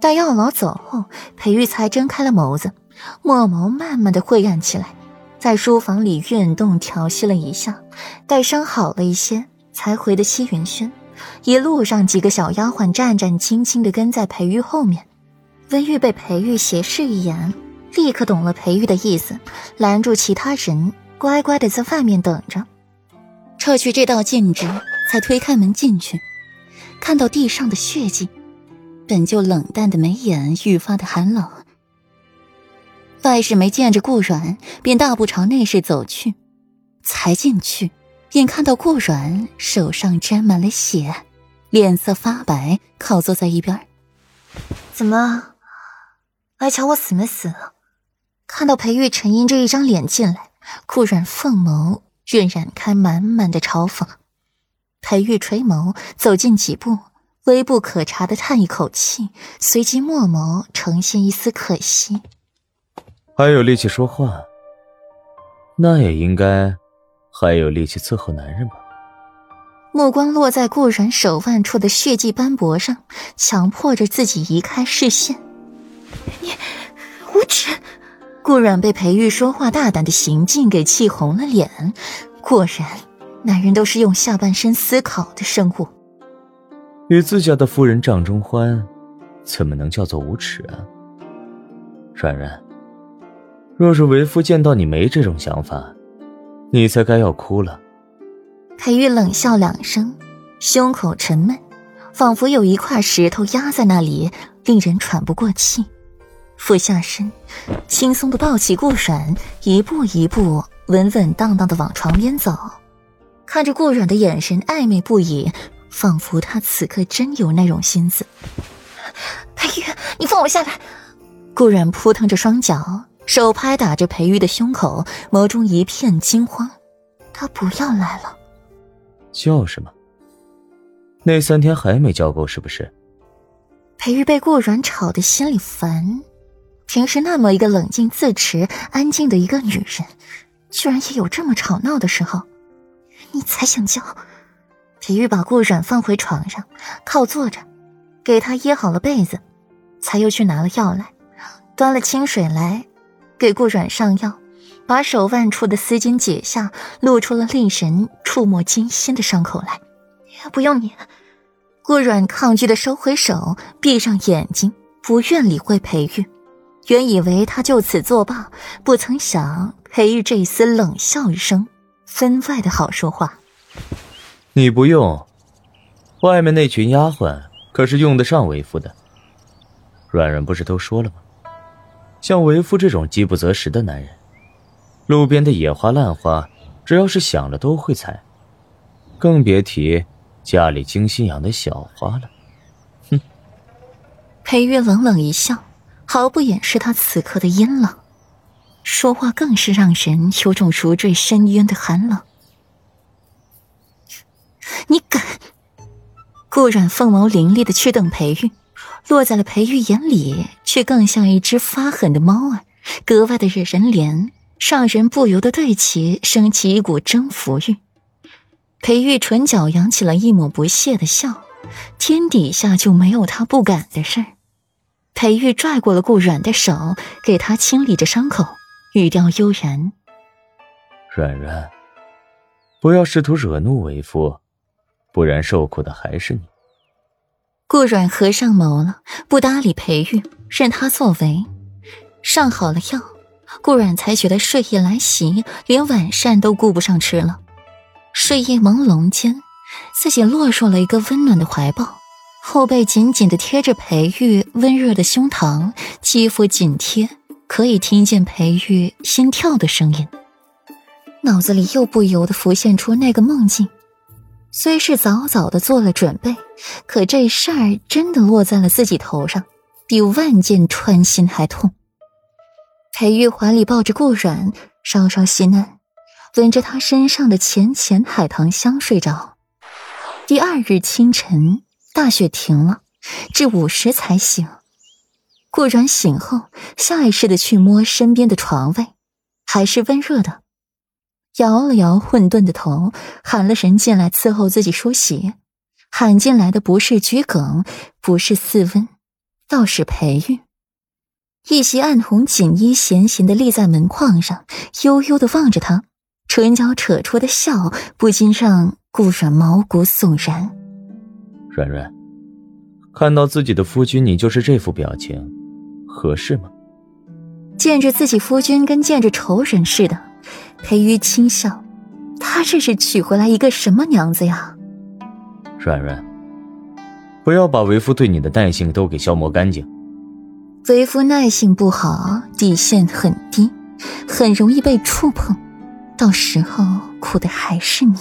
待药老走后，裴玉才睁开了眸子，墨眸慢慢的晦暗起来，在书房里运动调息了一下，待伤好了一些，才回的西云轩。一路上，几个小丫鬟战战兢兢的跟在裴玉后面。温玉被裴玉斜视一眼，立刻懂了裴玉的意思，拦住其他人，乖乖的在外面等着。撤去这道禁制，才推开门进去，看到地上的血迹，本就冷淡的眉眼愈发的寒冷。外室没见着顾阮，便大步朝内室走去。才进去，便看到顾阮手上沾满了血，脸色发白，靠坐在一边。怎么，来瞧我死没死？看到裴玉沉吟着一张脸进来，顾阮凤眸晕染开满满的嘲讽。裴玉垂眸走近几步，微不可察的叹一口气，随即墨眸呈现一丝可惜。还有力气说话，那也应该还有力气伺候男人吧。目光落在顾然手腕处的血迹斑驳上，强迫着自己移开视线。你无耻！顾然被裴玉说话大胆的行径给气红了脸。果然，男人都是用下半身思考的生物。与自家的夫人帐中欢，怎么能叫做无耻啊？软软。若是为夫见到你没这种想法，你才该要哭了。裴玉冷笑两声，胸口沉闷，仿佛有一块石头压在那里，令人喘不过气。俯下身，轻松的抱起顾软，一步一步稳稳当当的往床边走，看着顾软的眼神暧昧不已，仿佛他此刻真有那种心思。裴玉，你放我下来！顾然扑腾着双脚。手拍打着裴玉的胸口，眸中一片惊慌。他不要来了，叫什么。那三天还没叫够是不是？裴玉被顾软吵得心里烦。平时那么一个冷静自持、安静的一个女人，居然也有这么吵闹的时候。你才想叫？裴玉把顾软放回床上，靠坐着，给他掖好了被子，才又去拿了药来，端了清水来。给顾阮上药，把手腕处的丝巾解下，露出了令人触目惊心的伤口来。不用你，顾阮抗拒的收回手，闭上眼睛，不愿理会裴玉。原以为他就此作罢，不曾想裴玉这一丝冷笑一声，分外的好说话。你不用，外面那群丫鬟可是用得上为夫的。软软不是都说了吗？像为夫这种饥不择食的男人，路边的野花烂花，只要是想了都会采，更别提家里精心养的小花了。哼！裴玉冷冷一笑，毫不掩饰他此刻的阴冷，说话更是让人有种如坠深渊的寒冷。你敢！顾染凤眸凌厉的去瞪裴玉。落在了裴玉眼里，却更像一只发狠的猫儿，格外的惹人怜，让人不由得对其升起一股征服欲。裴玉唇角扬起了一抹不屑的笑，天底下就没有他不敢的事儿。裴玉拽过了顾软的手，给他清理着伤口，语调悠然：“软软，不要试图惹怒为夫，不然受苦的还是你。”顾阮合上眸了，不搭理裴玉，任他作为。上好了药，顾阮才觉得睡意来袭，连晚膳都顾不上吃了。睡意朦胧间，自己落入了一个温暖的怀抱，后背紧紧的贴着裴玉温热的胸膛，肌肤紧贴，可以听见裴玉心跳的声音。脑子里又不由得浮现出那个梦境。虽是早早的做了准备，可这事儿真的落在了自己头上，比万箭穿心还痛。裴玉怀里抱着顾软，稍稍细嫩，闻着他身上的浅浅海棠香睡着。第二日清晨，大雪停了，至午时才醒。顾软醒后，下意识的去摸身边的床位，还是温热的。摇了摇混沌的头，喊了人进来伺候自己梳洗。喊进来的不是桔梗，不是四温，倒是裴玉。一袭暗红锦衣闲闲的立在门框上，悠悠的望着他，唇角扯出的笑不禁让顾软毛骨悚然。软软，看到自己的夫君，你就是这副表情，合适吗？见着自己夫君跟见着仇人似的，裴玉轻笑。他这是娶回来一个什么娘子呀？软软，不要把为夫对你的耐性都给消磨干净。为夫耐性不好，底线很低，很容易被触碰，到时候苦的还是你。